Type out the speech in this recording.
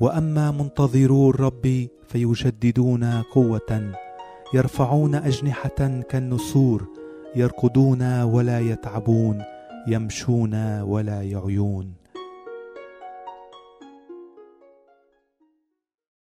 وأما منتظرو الرب فيجددون قوة يرفعون أجنحة كالنسور يركضون ولا يتعبون يمشون ولا يعيون.